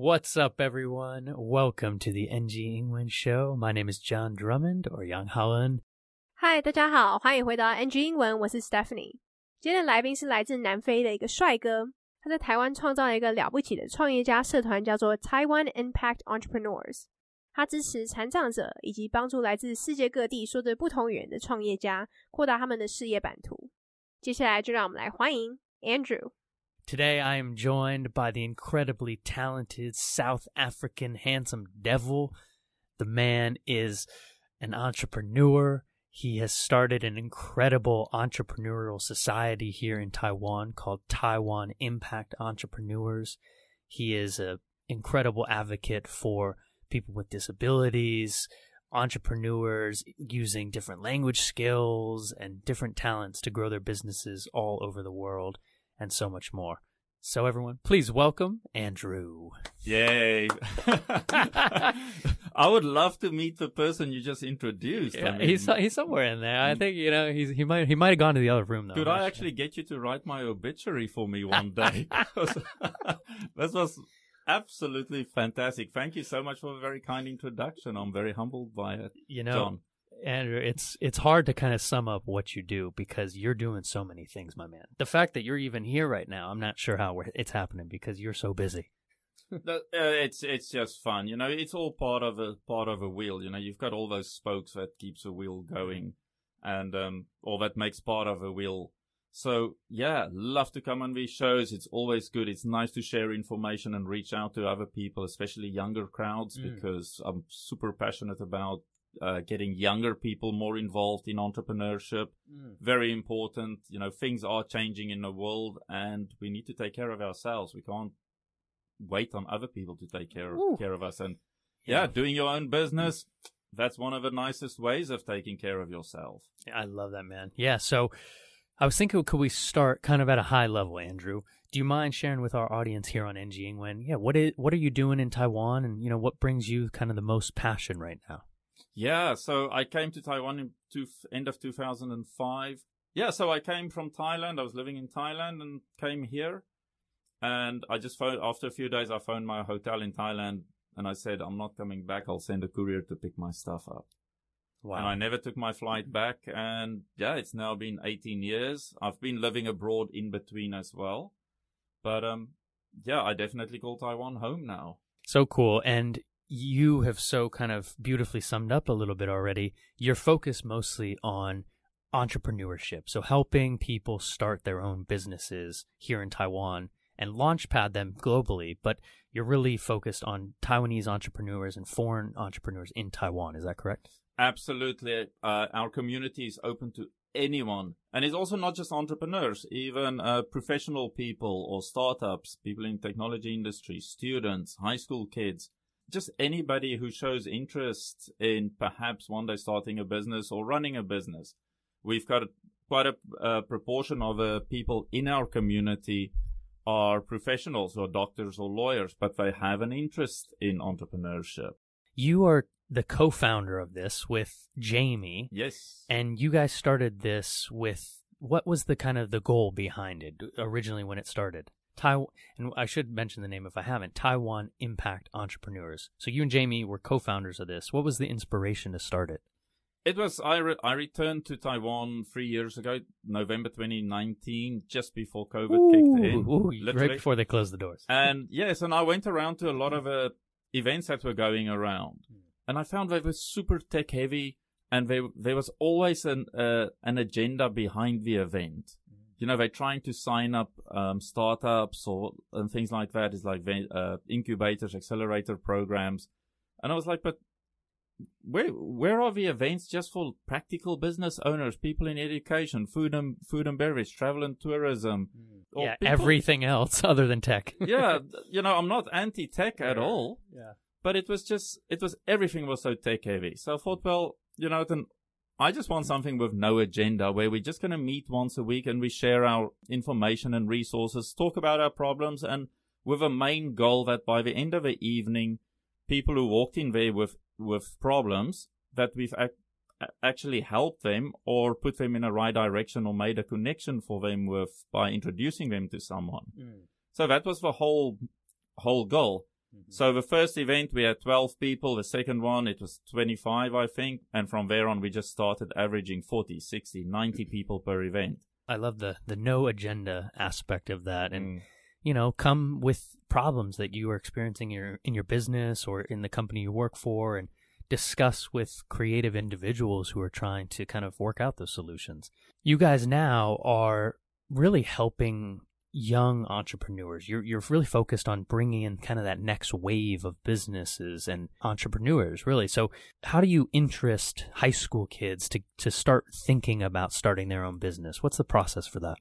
What's up, everyone? Welcome to the NG 英文 Show. My name is John Drummond or Yang Holland. 嗨，大家好，欢迎回到 NG 英文，我是 Stephanie。今天的来宾是来自南非的一个帅哥，他在台湾创造了一个了不起的创业家社团，叫做 Taiwan Impact Entrepreneurs。他支持残障者以及帮助来自世界各地说着不同语言的创业家扩大他们的事业版图。接下来就让我们来欢迎 Andrew。 Today I am joined by the incredibly talented South African handsome devil. The man is an entrepreneur. He has started an incredible entrepreneurial society here in Taiwan called Taiwan Impact Entrepreneurs. He is an incredible advocate for people with disabilities, entrepreneurs using different language skills and different talents to grow their businesses all over the world and so much more. So, everyone, please welcome Andrew. Yay. I would love to meet the person you just introduced. I mean, he's he's somewhere in there. I think you know he's he might he might have gone to the other room though. could I actually get you to write my obituary for me one day? this was absolutely fantastic. Thank you so much for a very kind introduction. I'm very humbled by it. you know John. Andrew, it's it's hard to kind of sum up what you do because you're doing so many things, my man. The fact that you're even here right now, I'm not sure how we're, it's happening because you're so busy. Uh, it's it's just fun, you know. It's all part of a part of a wheel, you know. You've got all those spokes that keeps a wheel going, and um, or that makes part of a wheel. So yeah, love to come on these shows. It's always good. It's nice to share information and reach out to other people, especially younger crowds, Mm. because I'm super passionate about uh, getting younger people more involved in entrepreneurship. Very important. You know, things are changing in the world, and we need to take care of ourselves. We can't wait on other people to take care Ooh. care of us. And yeah, doing your own business. That's one of the nicest ways of taking care of yourself. I love that, man. Yeah. So I was thinking, could we start kind of at a high level, Andrew? Do you mind sharing with our audience here on NG Ingwen? Yeah. What is, what are you doing in Taiwan? And, you know, what brings you kind of the most passion right now? Yeah, so I came to Taiwan in two, end of 2005. Yeah, so I came from Thailand. I was living in Thailand and came here. And I just phoned, after a few days, I phoned my hotel in Thailand and I said, I'm not coming back. I'll send a courier to pick my stuff up. Wow. And I never took my flight back. And yeah, it's now been 18 years. I've been living abroad in between as well. But, um, yeah, I definitely call Taiwan home now. So cool. And you have so kind of beautifully summed up a little bit already. You're focused mostly on entrepreneurship. So helping people start their own businesses here in Taiwan and launchpad them globally. But you're really focused on Taiwanese entrepreneurs and foreign entrepreneurs in Taiwan. Is that correct? Absolutely. Uh, our community is open to anyone. And it's also not just entrepreneurs, even uh, professional people or startups, people in technology industry, students, high school kids, just anybody who shows interest in perhaps one day starting a business or running a business. We've got quite a uh, proportion of uh, people in our community are professionals or doctors or lawyers, but they have an interest in entrepreneurship. You are the co-founder of this with Jamie. Yes. And you guys started this with what was the kind of the goal behind it originally when it started? Taiwan, and I should mention the name if I haven't. Taiwan Impact Entrepreneurs. So you and Jamie were co-founders of this. What was the inspiration to start it? It was I re- I returned to Taiwan three years ago, November 2019, just before COVID kicked in. Ooh, right before they closed the doors. And yes, and I went around to a lot of uh, events that were going around, and I found they were super tech heavy, and they, there was always an uh, an agenda behind the event. You know, they're trying to sign up um, startups or and things like that. It's like uh, incubators, accelerator programs, and I was like, but where where are the events just for practical business owners, people in education, food and food and beverage, travel and tourism, or yeah, people- everything else other than tech. yeah, you know, I'm not anti-tech at all, Yeah. but it was just, it was, everything was so tech heavy. So I thought, well, you know, then I just want something with no agenda where we're just going to meet once a week and we share our information and resources, talk about our problems and with a main goal that by the end of the evening, people who walked in there with, with problems that we've ac- actually helped them or put them in a right direction or made a connection for them with by introducing them to someone. Mm. So that was the whole whole goal. So the first event we had 12 people. The second one it was 25, I think. And from there on we just started averaging 40, 60, 90 people per event. I love the the no agenda aspect of that, and Mm. you know, come with problems that you are experiencing in your in your business or in the company you work for, and discuss with creative individuals who are trying to kind of work out those solutions. You guys now are really helping young entrepreneurs. You're you're really focused on bringing in kind of that next wave of businesses and entrepreneurs, really. So, how do you interest high school kids to to start thinking about starting their own business? What's the process for that?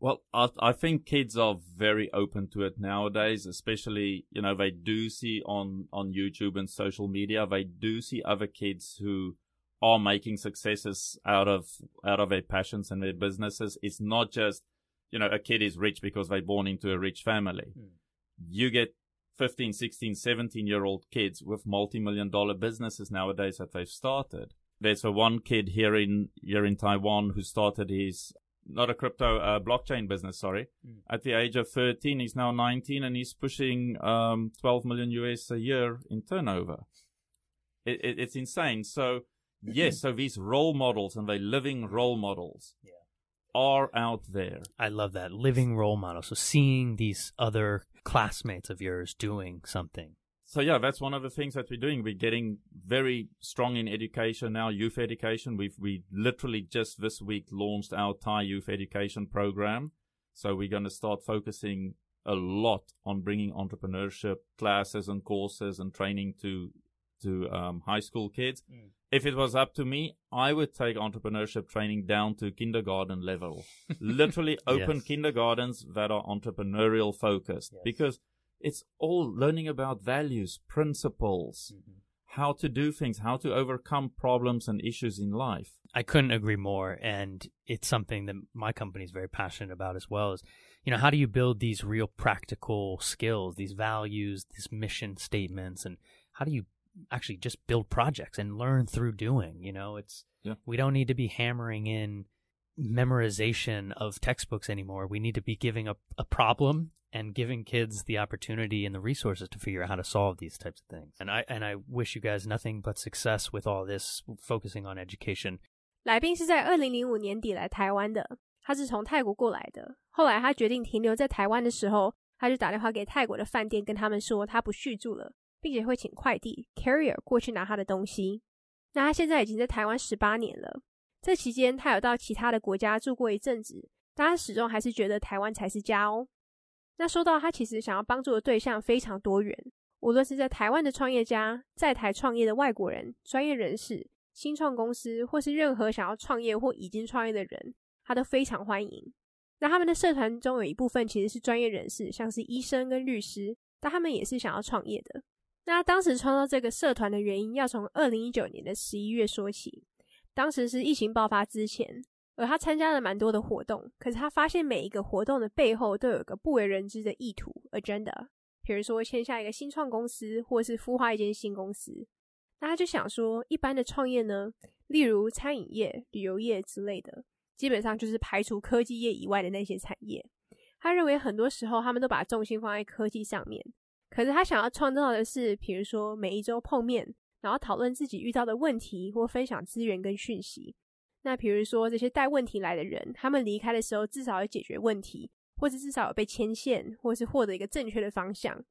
Well, I, I think kids are very open to it nowadays, especially, you know, they do see on, on YouTube and social media, they do see other kids who are making successes out of, out of their passions and their businesses. It's not just, you know, a kid is rich because they're born into a rich family. Mm. You get 15, 16, 17 year old kids with multi-million dollar businesses nowadays that they've started. There's a one kid here in, here in Taiwan who started his not a crypto uh, blockchain business sorry Mm. at the age of 13 he's now 19 and he's pushing um 12 million us a year in turnover it, it, it's insane so yes so these role models and they're living role models Yeah. Are out there I love that living role model. So seeing these other classmates of yours doing something. so yeah that's one of the things that we're doing we're getting very strong in education now youth education we've we literally just this week launched our TIE youth education program so we're going to start focusing a lot on bringing entrepreneurship classes and courses and training to to um, high school kids Mm. If it was up to me i would take entrepreneurship training down to kindergarten level literally open Yes. kindergartens that are entrepreneurial focused Yes. because it's all learning about values, principles, mm-hmm. how to do things, how to overcome problems and issues in life. I couldn't agree more. And it's something that my company is very passionate about as well is, you know, how do you build these real practical skills, these values, these mission statements, and how do you actually just build projects and learn through doing? You know, it's, Yeah. we don't need to be hammering in memorization of textbooks anymore. We need to be giving a, a problem and giving kids the opportunity and the resources to figure out how to solve these types of things. And I and I wish you guys nothing but success with all this focusing on education. 来宾是在二零零五年底来台湾的，他是从泰国过来的。后来他决定停留在台湾的时候，他就打电话给泰国的饭店，跟他们说他不续住了， 并且会请快递 carrier 过去拿他的东西。那他现在已经在台湾十八年了，这期间他有到其他的国家住过一阵子，但他始终还是觉得台湾才是家哦。那说到他其实想要帮助的对象非常多元，无论是在台湾的创业家、在台创业的外国人、专业人士、新创公司，或是任何想要创业或已经创业的人，他都非常欢迎。那他们的社团中有一部分其实是专业人士，像是医生跟律师，但他们也是想要创业的。那当时创造这个社团的原因，要从二零一九年的十一月说起。当时是疫情爆发之前，而他参加了蛮多的活动，可是他发现每一个活动的背后都有个不为人知的意图 （agenda），比如说签下一个新创公司，或是孵化一间新公司。那他就想说，一般的创业呢，例如餐饮业、旅游业之类的，基本上就是排除科技业以外的那些产业。他认为很多时候他们都把重心放在科技上面，可是他想要创造的是，比如说每一周碰面，然后讨论自己遇到的问题或分享资源跟讯息。那比如说这些带问题来的人，他们离开的时候至少有解决问题，或者至少有被牵线，或是获得一个正确的方向。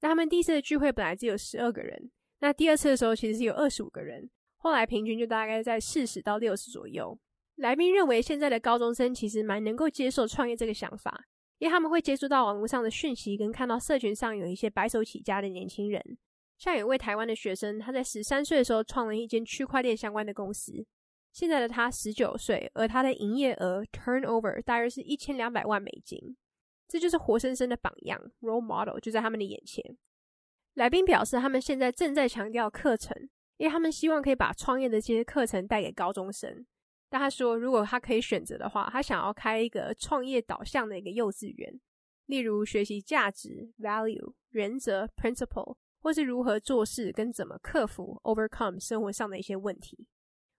那他们第一次的聚会本来只有十二个人，那第二次的时候其实是有二十五个人，后来平均就大概在四十到六十左右。来宾认为现在的高中生其实蛮能够接受创业这个想法，因为他们会接触到网络上的讯息，跟看到社群上有一些白手起家的年轻人。像有一位台湾的学生，他在十三岁的时候创了一间区块链相关的公司。现在的他十九岁，而他的营业额 turnover 大约是一千两百万美金。这就是活生生的榜样 role model 就在他们的眼前。来宾表示，他们现在正在强调课程，因为他们希望可以把创业的这些课程带给高中生。但他说，如果他可以选择的话，他想要开一个创业导向的一个幼稚园，例如学习价值 value 原则 principle，或是如何做事跟怎么克服 overcome 生活上的一些问题。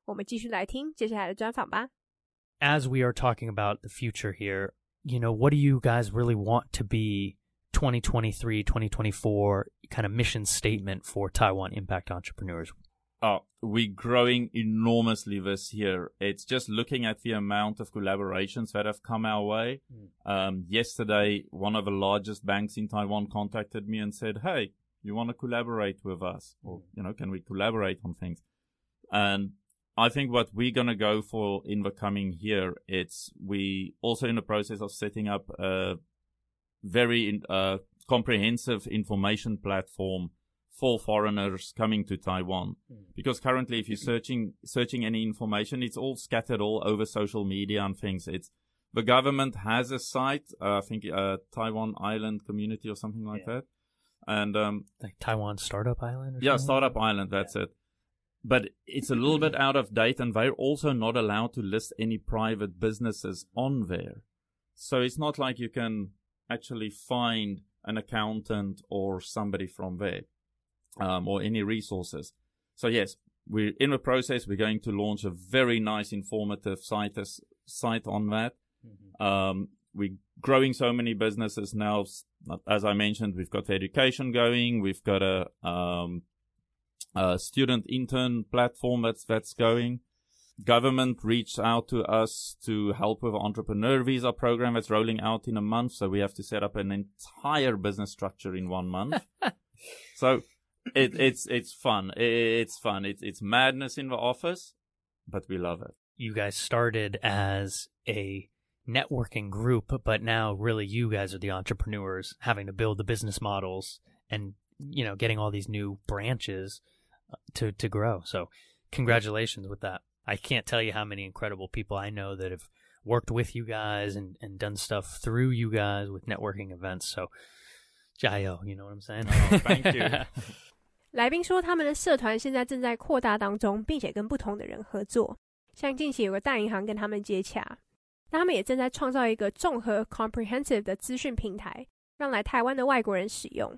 我们继续来听接下来的专访吧。 as we are talking about the future here, you know, what do you guys really want to be 2023, 2024 kind of mission statement for Taiwan Impact Entrepreneurs? Oh, we're growing enormously this year. It's just looking at the amount of collaborations that have come our way. Mm. Um, yesterday, one of the largest banks in Taiwan contacted me and said, Hey, you want to collaborate with us? Mm. Or, you know, can we collaborate on things? And I think what we're going to go for in the coming year, it's we also in the process of setting up a very uh, comprehensive information platform for foreigners coming to Taiwan. Mm. Because currently, if you're searching searching any information, it's all scattered all over social media and things. It's the government has a site, uh, I think uh, Taiwan Island Community or something like yeah. that, and um, like Taiwan Startup Island. yeah, something? Startup Island. That's yeah. it. But it's a little bit out of date, and they're also not allowed to list any private businesses on there. So it's not like you can actually find an accountant or somebody from there um, or any resources. So yes, we're in the process. We're going to launch a very nice, informative site site on that. Mm-hmm. Um, we're growing so many businesses now. As I mentioned, we've got the education going. We've got a, um, a student intern platform that's that's going. Government reached out to us to help with entrepreneur visa program that's rolling out in a month. So we have to set up an entire business structure in one month. so it, it's it's fun. It, it's fun. It's it's madness in the office, but we love it. You guys started as a networking group, but now really you guys are the entrepreneurs having to build the business models and you know getting all these new branches uh, to to grow. So congratulations with that. I can't tell you how many incredible people I know that have worked with you guys and, and done stuff through you guys with networking events. So, Jayo, you know what I'm saying? Oh, thank you. 来宾说，他们的社团现在正在扩大当中，并且跟不同的人合作。像近期有个大银行跟他们接洽，他们也正在创造一个综合 comprehensive 的资讯平台，让来台湾的外国人使用。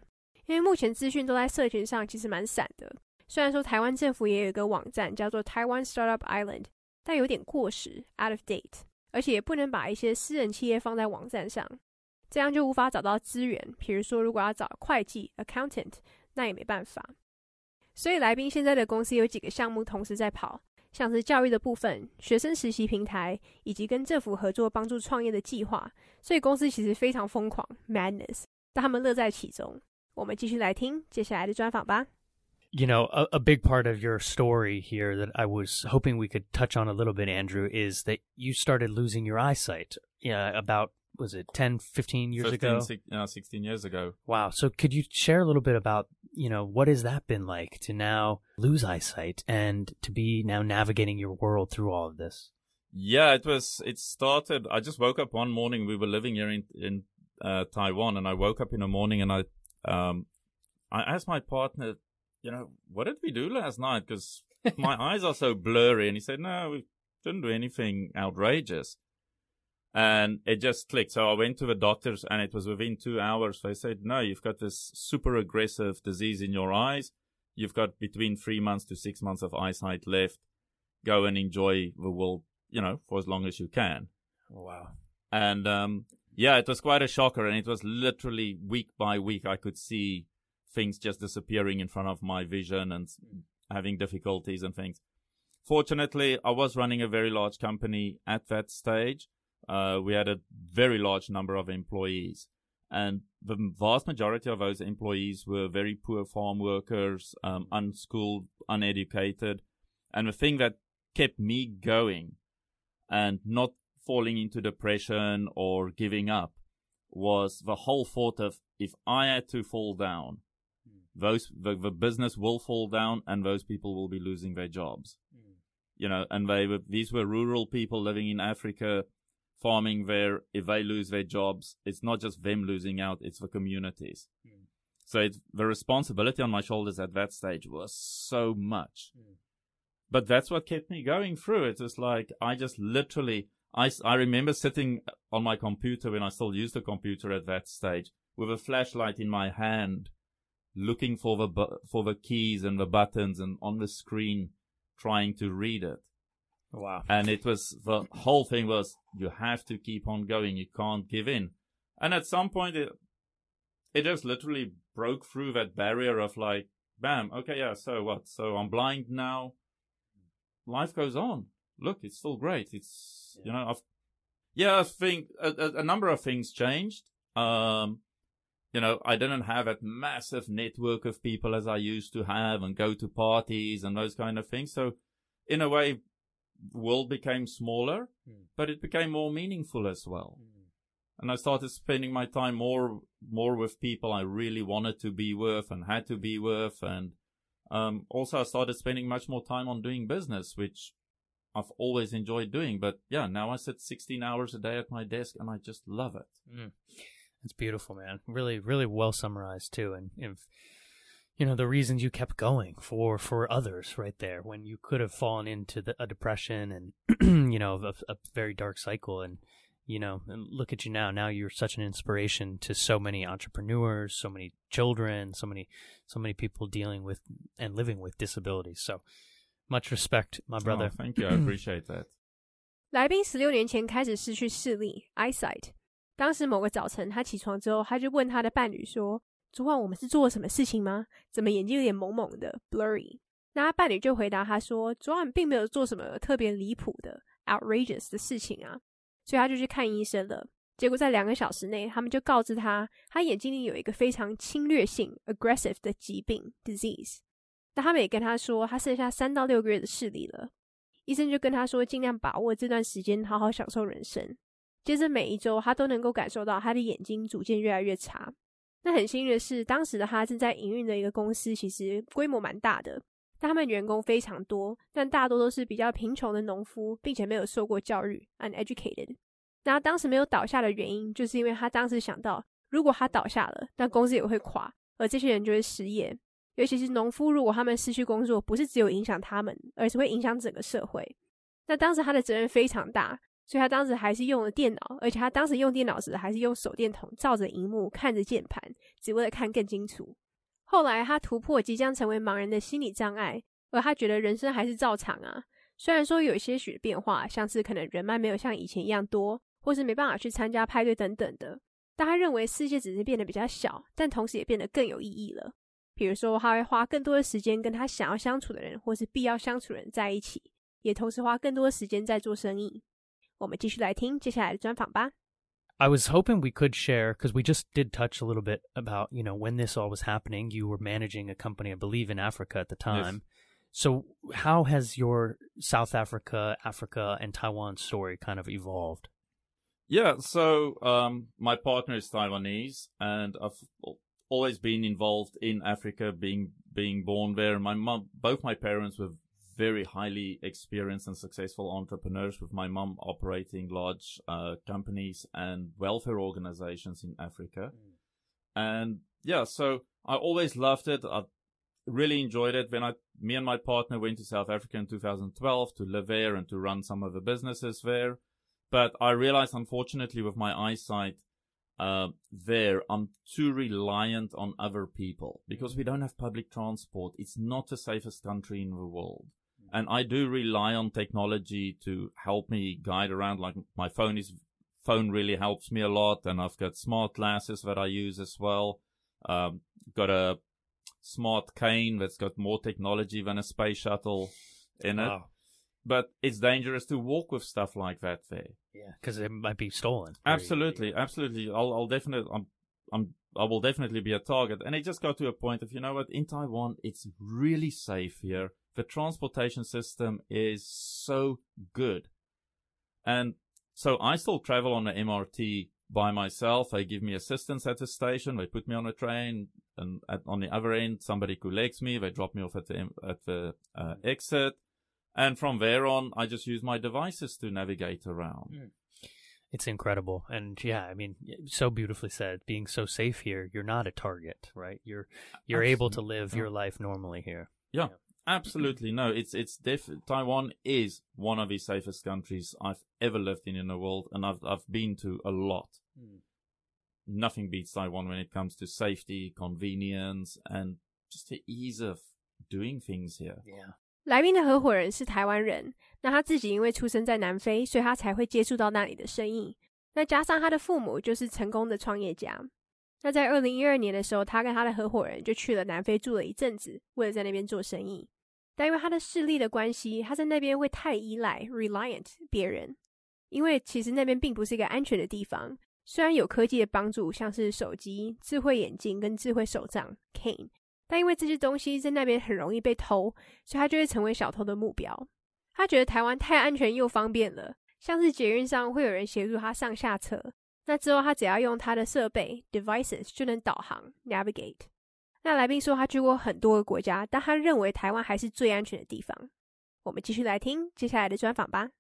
因为目前资讯都在社群上，其实蛮散的。虽然说台湾政府也有一个网站叫做台湾 Startup Island，但有点过时 out of date，而且也不能把一些私人企业放在网站上，这样就无法找到资源。比如说，如果要找会计 accountant，那也没办法。所以来宾现在的公司有几个项目同时在跑，像是教育的部分、学生实习平台，以及跟政府合作帮助创业的计划。所以公司其实非常疯狂，madness，但他们乐在其中。我们继续来听接下来的专访吧。You know, a, a big part of your story here that I was hoping we could touch on a little bit, Andrew, is that you started losing your eyesight. Yeah, about was it 10, 15 years 15, ago? Six, uh, 16 years ago. Wow. So could you share a little bit about, you know, what has that been like to now lose eyesight and to be now navigating your world through all of this? Yeah, it was, it started, I just woke up one morning. We were living here in, in, uh, Taiwan and I woke up in the morning and I, um, I asked my partner, you know, what did we do last night? Cause my eyes are so blurry. And he said, no, we didn't do anything outrageous. And it just clicked. So I went to the doctors and it was within two hours. They said, no, you've got this super aggressive disease in your eyes. You've got between three months to six months of eyesight left. Go and enjoy the world, you know, for as long as you can. Oh, wow. And, um, yeah, it was quite a shocker. And it was literally week by week. I could see things just disappearing in front of my vision and having difficulties and things. Fortunately, I was running a very large company at that stage uh, we had a very large number of employees. And the vast majority of those employees were very poor farm workers, um, unschooled, uneducated. And the thing that kept me going and not falling into depression or giving up was the whole thought of if I had to fall down, mm. those the, the business will fall down and those people will be losing their jobs. Mm. You know, and they were these were rural people living in Africa farming there, if they lose their jobs, it's not just them losing out, it's the communities. Mm. So it's, the responsibility on my shoulders at that stage was so much. Mm. But that's what kept me going through. It was like, I just literally, I, I remember sitting on my computer when I still used a computer at that stage with a flashlight in my hand, looking for the, bu- for the keys and the buttons and on the screen trying to read it. Wow. And it was, the whole thing was, you have to keep on going. You can't give in. And at some point, it, it just literally broke through that barrier of like, bam, okay, yeah, so what? So I'm blind now. Life goes on. Look, it's still great. It's, you know, I've, yeah, I think a, a, a number of things changed. Um, you know, I didn't have a massive network of people as I used to have and go to parties and those kind of things. So in a way, world became smaller, Mm. but it became more meaningful as well. Mm. And I started spending my time more, more with people I really wanted to be with and had to be with. And, um, also I started spending much more time on doing business, which I've always enjoyed doing. But yeah, now I sit 16 hours a day at my desk and I just love it. Mm. It's beautiful, man. Really, really well summarized too. And if you know the reasons you kept going for for others, right there, when you could have fallen into the, a depression and you know a, a very dark cycle, and you know, and look at you now. Now you're such an inspiration to so many entrepreneurs, so many children, so many so many people dealing with and living with disabilities. So much respect, my brother. Oh, thank you. I appreciate that. 来宾十六年前开始失去视力 （eyesight）。当时某个早晨，他起床之后，他就问他的伴侣说：“ 昨晚我们是做了什么事情吗？怎么眼睛有点蒙蒙的 （blurry）？” 那他伴侣就回答他说：“昨晚并没有做什么特别离谱的 （outrageous） 的事情啊。”所以他就去看医生了。结果在两个小时内，他们就告知他，他眼睛里有一个非常侵略性 （aggressive） 的疾病 （disease）。那他们也跟他说，他剩下三到六个月的视力了。医生就跟他说，尽量把握这段时间，好好享受人生。接着每一周，他都能够感受到他的眼睛逐渐越来越差。那很幸运的是，当时的他正在营运的一个公司，其实规模蛮大的，但他们员工非常多，但大多都是比较贫穷的农夫，并且没有受过教育 （uneducated）。那他当时没有倒下的原因，就是因为他当时想到，如果他倒下了，那公司也会垮，而这些人就会失业。尤其是农夫，如果他们失去工作，不是只有影响他们，而是会影响整个社会。那当时他的责任非常大，所以他当时还是用了电脑，而且他当时用电脑时还是用手电筒照着荧幕看着键盘，只为了看更清楚。后来他突破即将成为盲人的心理障碍，而他觉得人生还是照常啊。虽然说有些许变化，像是可能人脉没有像以前一样多，或是没办法去参加派对等等的，但他认为世界只是变得比较小，但同时也变得更有意义了。比如说，他会花更多的时间跟他想要相处的人，或是必要相处的人在一起，也同时花更多的时间在做生意。我们继续来听接下来的专访吧。 I was hoping we could share because we just did touch a little bit about you know when this all was happening. You were managing a company, I believe, in Africa at the time. So how has your South Africa, Africa, and Taiwan story kind of evolved? Yeah, so um, my partner is Taiwanese, and I've al- always been involved in Africa, being being born there. My mom, both my parents were very highly experienced and successful entrepreneurs. With my mom operating large uh, companies and welfare organizations in Africa, and yeah, so I always loved it. I really enjoyed it. When I, me and my partner went to South Africa in 2012 to live there and to run some of the businesses there. But I realized, unfortunately, with my eyesight, uh, there, I'm too reliant on other people because we don't have public transport. It's not the safest country in the world. And I do rely on technology to help me guide around. Like my phone is, phone really helps me a lot. And I've got smart glasses that I use as well. Um, got a smart cane that's got more technology than a space shuttle in it. Wow. But it's dangerous to walk with stuff like that there. Yeah, because it might be stolen. Absolutely, absolutely. I'll, I'll definitely, I'm, I'm, I will definitely be a target. And it just got to a point of, you know what, in Taiwan, it's really safe here. The transportation system is so good. And so I still travel on the MRT by myself. They give me assistance at the station. They put me on a train and at, on the other end, somebody collects me. They drop me off at the, at the uh, exit. And from there on, I just use my devices to navigate around. It's incredible, and yeah, I mean, so beautifully said. Being so safe here, you're not a target, right? You're you're able to Absolutely. live your life normally here. Yeah, absolutely. No, it's it's def- Taiwan is one of the safest countries I've ever lived in in the world, and I've I've been to a lot. Nothing beats Taiwan when it comes to safety, convenience, and just the ease of doing things here. Yeah. 来宾的合伙人是台湾人，那他自己因为出生在南非，所以他才会接触到那里的生意。那加上他的父母就是成功的创业家， 那在二零一二年的时候，他跟他的合伙人就去了南非住了一阵子，为了在那边做生意。但因为他的视力的关系，他在那边会太依赖 （reliant） 别人，因为其实那边并不是一个安全的地方。虽然有科技的帮助，像是手机、智慧眼镜跟智慧手杖 （cane），但因为这些东西在那边很容易被偷，所以他就会成为小偷的目标。他觉得台湾太安全又方便了，像是捷运上会有人协助他上下车，那之后他只要用他的设备 （devices） 就能导航 （navigate）。那来宾说他去过很多个国家，但他认为台湾还是最安全的地方。我们继续来听接下来的专访吧。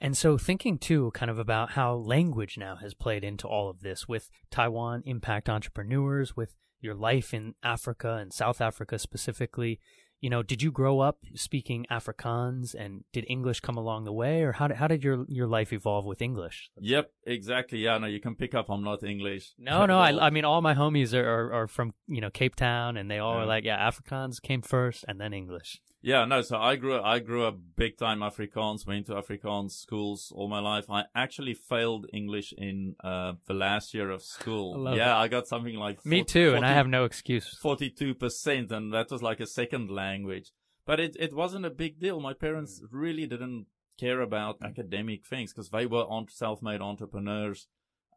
And so, thinking too, kind of about how language now has played into all of this with Taiwan Impact Entrepreneurs, with your life in Africa and South Africa specifically. you know, did you grow up speaking Afrikaans and did English come along the way or how did, how did your, your life evolve with English? Yep, exactly. Yeah, no, you can pick up I'm not English. No, no, I, I mean, all my homies are, are, are from, you know, Cape Town and they all Yeah. are like, yeah, Afrikaans came first and then English. Yeah, no. So I grew I grew up big time Afrikaans. Went to Afrikaans schools all my life. I actually failed English in uh, the last year of school. I yeah, I got something like Me 40 too, and I have no excuse. forty-two percent, and that was like a second language. But it it wasn't a big deal. My parents Mm. really didn't care about academic things because they were on self-made entrepreneurs,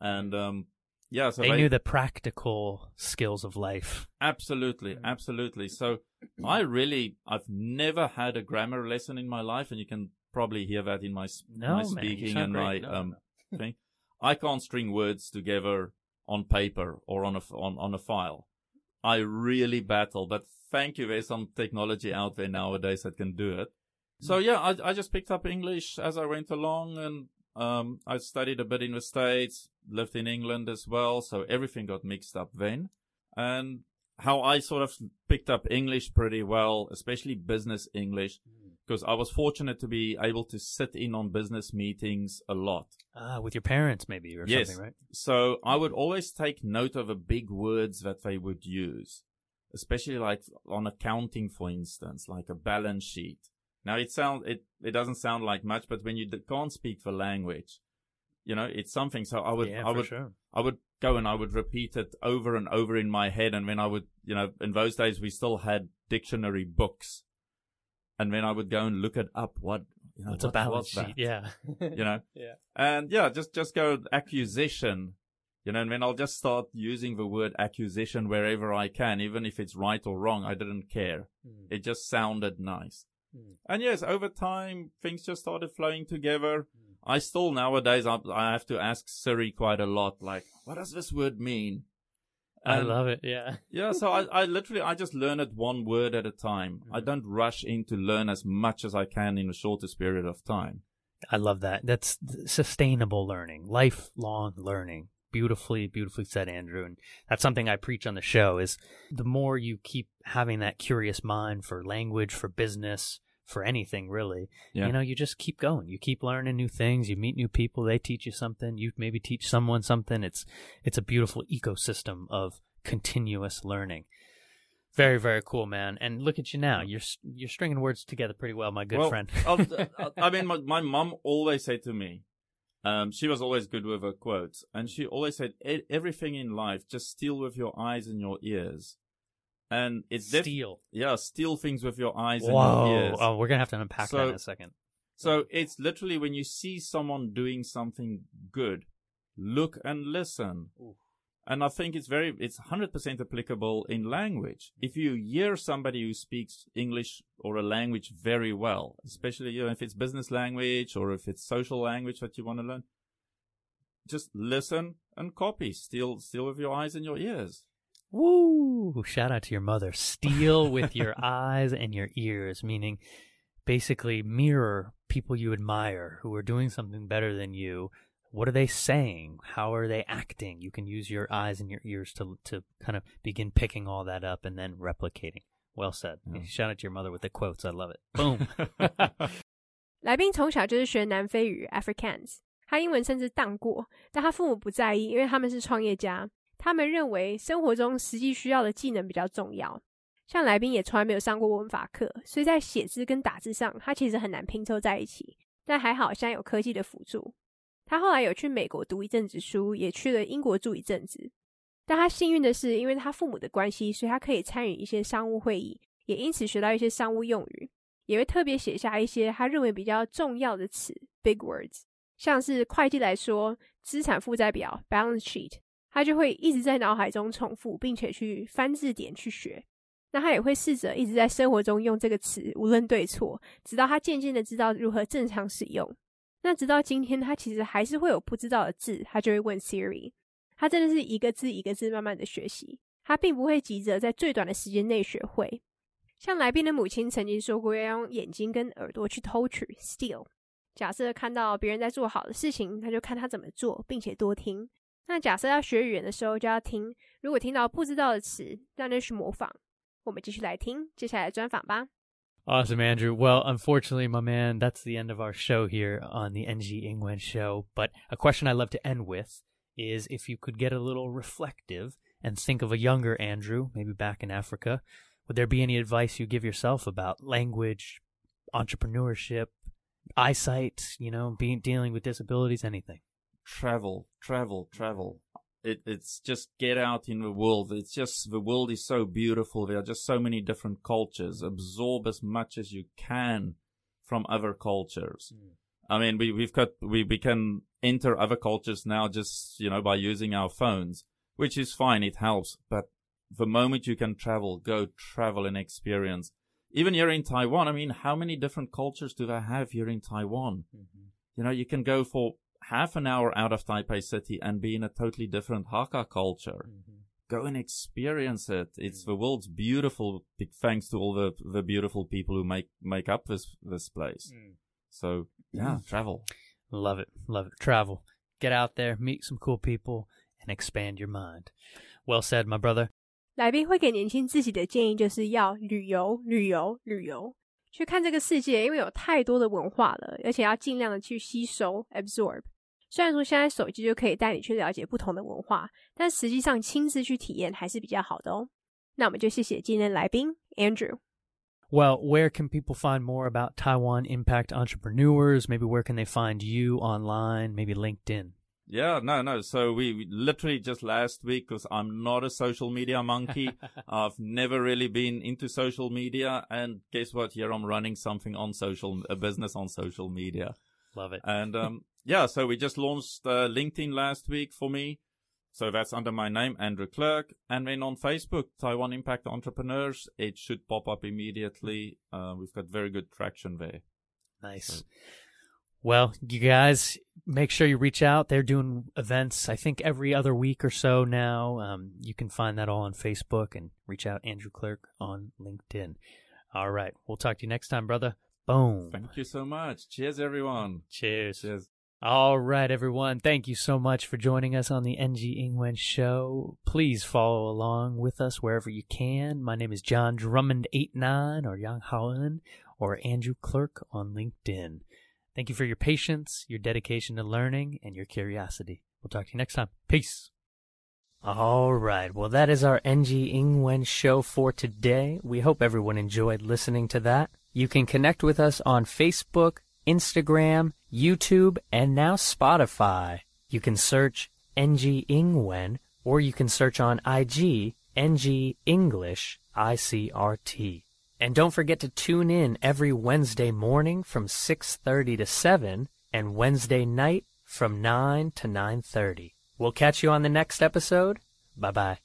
and um, yeah, so They knew the practical skills of life. Absolutely, Mm. absolutely. So I really, I've never had a grammar lesson in my life, and you can probably hear that in my, No, my speaking sound and great. my No, um thing. I can't string words together on paper or on a f- on on a file. I really battle, but thank you. There's some technology out there nowadays that can do it. So Mm. yeah, I I just picked up English as I went along, and um I studied a bit in the states, lived in England as well, so everything got mixed up then. And how I sort of picked up English pretty well, especially business English, because I was fortunate to be able to sit in on business meetings a lot. Ah, with your parents maybe or Yes. something, right? So I would always take note of the big words that they would use, especially like on accounting, for instance, like a balance sheet. Now it sound it it doesn't sound like much, but when you d- can't speak the language, you know, it's something. So I would yeah, I would sure. I would go and I would repeat it over and over in my head, and then I would, you know, in those days we still had dictionary books, and then I would go and look it up. What you know, What's a balance sheet? that? Yeah. you know, Yeah. and yeah, just just go accusation, you know, and then I'll just start using the word accusation wherever I can, even if it's right or wrong. I didn't care. Mm. It just sounded nice. Mm. And yes, over time, things just started flowing together. Mm. I still nowadays, I, I have to ask Siri quite a lot, like, what does this word mean? I love it. Yeah. Yeah, so I, I literally, I just learn it one word at a time. I Mhm. don't rush in to learn as much as I can in the shortest period of time. I love that. That's sustainable learning, lifelong learning. Beautifully, beautifully said, Andrew. And that's something I preach on the show is the more you keep having that curious mind for language, for business, for anything really, Yeah. you know, you just keep going. You keep learning new things. You meet new people. They teach you something. You maybe teach someone something. It's, it's a beautiful ecosystem of continuous learning. Very, very cool, man. And look at you now. You're, you're stringing words together pretty well, my good Well, friend. Uh, I mean, my, my mum always said to me, um, she was always good with her quotes, and she always said, "E- everything in life, just steal with your eyes and your ears. And it's def- Steel. yeah, steal things with your eyes and your ears. Oh, we're gonna have to unpack that in a second. So it's literally when you see someone doing something good, look and listen. Oof. And I think it's very, it's 100% applicable in language. If you hear somebody who speaks English or a language very well, especially you know, if it's business language or if it's social language that you want to learn, just listen and copy. Steal, steal with your eyes and your ears. Woo! Shout out to your mother. Steal with your eyes and your ears, meaning basically mirror people you admire who are doing something better than you. What are they saying? How are they acting? You can use your eyes and your ears to to kind of begin picking all that up and then replicating. Well said. Yeah. Shout out to your mother with the quotes. I love it. Boom. 来宾从小就是学南非语 Afrikaans，他英文甚至当过，但他父母不在意，因为他们是创业家，他们认为生活中实际需要的技能比较重要。像来宾也从来没有上过文法课，所以在写字跟打字上，他其实很难拼凑在一起。但还好，现在有科技的辅助。他后来有去美国读一阵子书，也去了英国住一阵子。但他幸运的是，因为他父母的关系，所以他可以参与一些商务会议，也因此学到一些商务用语，也会特别写下一些他认为比较重要的词 （big words），像是会计来说，资产负债表 （balance sheet），他就会一直在脑海中重复，并且去翻字典去学。那他也会试着一直在生活中用这个词，无论对错，直到他渐渐的知道如何正常使用。那直到今天，他其实还是会有不知道的字，他就会问 Siri。他真的是一个字一个字慢慢的学习，他并不会急着在最短的时间内学会。像来宾的母亲曾经说过，要用眼睛跟耳朵去偷取 （steal）。假设看到别人在做好的事情，他就看他怎么做，并且多听。那假设要学语言的时候，就要听。如果听到不知道的词，那就去模仿。我们继续来听接下来的专访吧。Awesome, Andrew. Well, unfortunately, my man, that's the end of our show here on the NG Ingwen show. But a question I love to end with is if you could get a little reflective and think of a younger Andrew, maybe back in Africa, would there be any advice you give yourself about language, entrepreneurship, eyesight, you know, being dealing with disabilities, anything? Travel, travel, travel it, it's just get out in the world. It's just the world is so beautiful. There are just so many different cultures. Absorb as much as you can from other cultures. Mm. I mean, we, we've got, we, we can enter other cultures now just, you know, by using our phones, which is fine. It helps. But the moment you can travel, go travel and experience. Even here in Taiwan, I mean, how many different cultures do they have here in Taiwan? Mm-hmm. You know, you can go for half an hour out of Taipei City and be in a totally different Hakka culture. Mm-hmm. Go and experience it. It's the world's beautiful, thanks to all the, the beautiful people who make, make up this, this place. Mm. So yeah, travel. Love it. Love it. Travel. Get out there, meet some cool people, and expand your mind. Well said, my brother. 来宾会给年轻自己的建议就是要旅游、旅游、旅游， 去看这个世界，因为有太多的文化了，而且要尽量的去吸收 （absorb）。虽然说现在手机就可以带你去了解不同的文化，但实际上亲自去体验还是比较好的哦。那我们就谢谢今天的来宾 Andrew。Well, where can people find more about Taiwan Impact Entrepreneurs? Maybe where can they find you online? Maybe LinkedIn. Yeah, no, no. So we, literally just last week, because I'm not a social media monkey. I've never really been into social media. And guess what? Here I'm running something on social, a business on social media. Love it. And, um, yeah, so we just launched uh, LinkedIn last week for me. So that's under my name, Andrew Clerk. And then on Facebook, Taiwan Impact Entrepreneurs, it should pop up immediately. Uh, we've got very good traction there. Nice. So. Well, you guys make sure you reach out. They're doing events, I think, every other week or so now. Um, you can find that all on Facebook and reach out Andrew Clerk on LinkedIn. All right. We'll talk to you next time, brother. Boom. Thank you so much. Cheers, everyone. Cheers. Cheers. All right, everyone. Thank you so much for joining us on the NG Ingwen show. Please follow along with us wherever you can. My name is John Drummond89 or Yang Haoen or Andrew Clerk on LinkedIn. Thank you for your patience, your dedication to learning, and your curiosity. We'll talk to you next time. Peace. All right. Well, that is our NG Ingwen show for today. We hope everyone enjoyed listening to that. You can connect with us on Facebook, Instagram, YouTube, and now Spotify. You can search NG Ingwen or you can search on IG NG English ICRT. And don't forget to tune in every Wednesday morning from 6:30 to 7 and Wednesday night from 9 to 9:30. We'll catch you on the next episode. Bye-bye.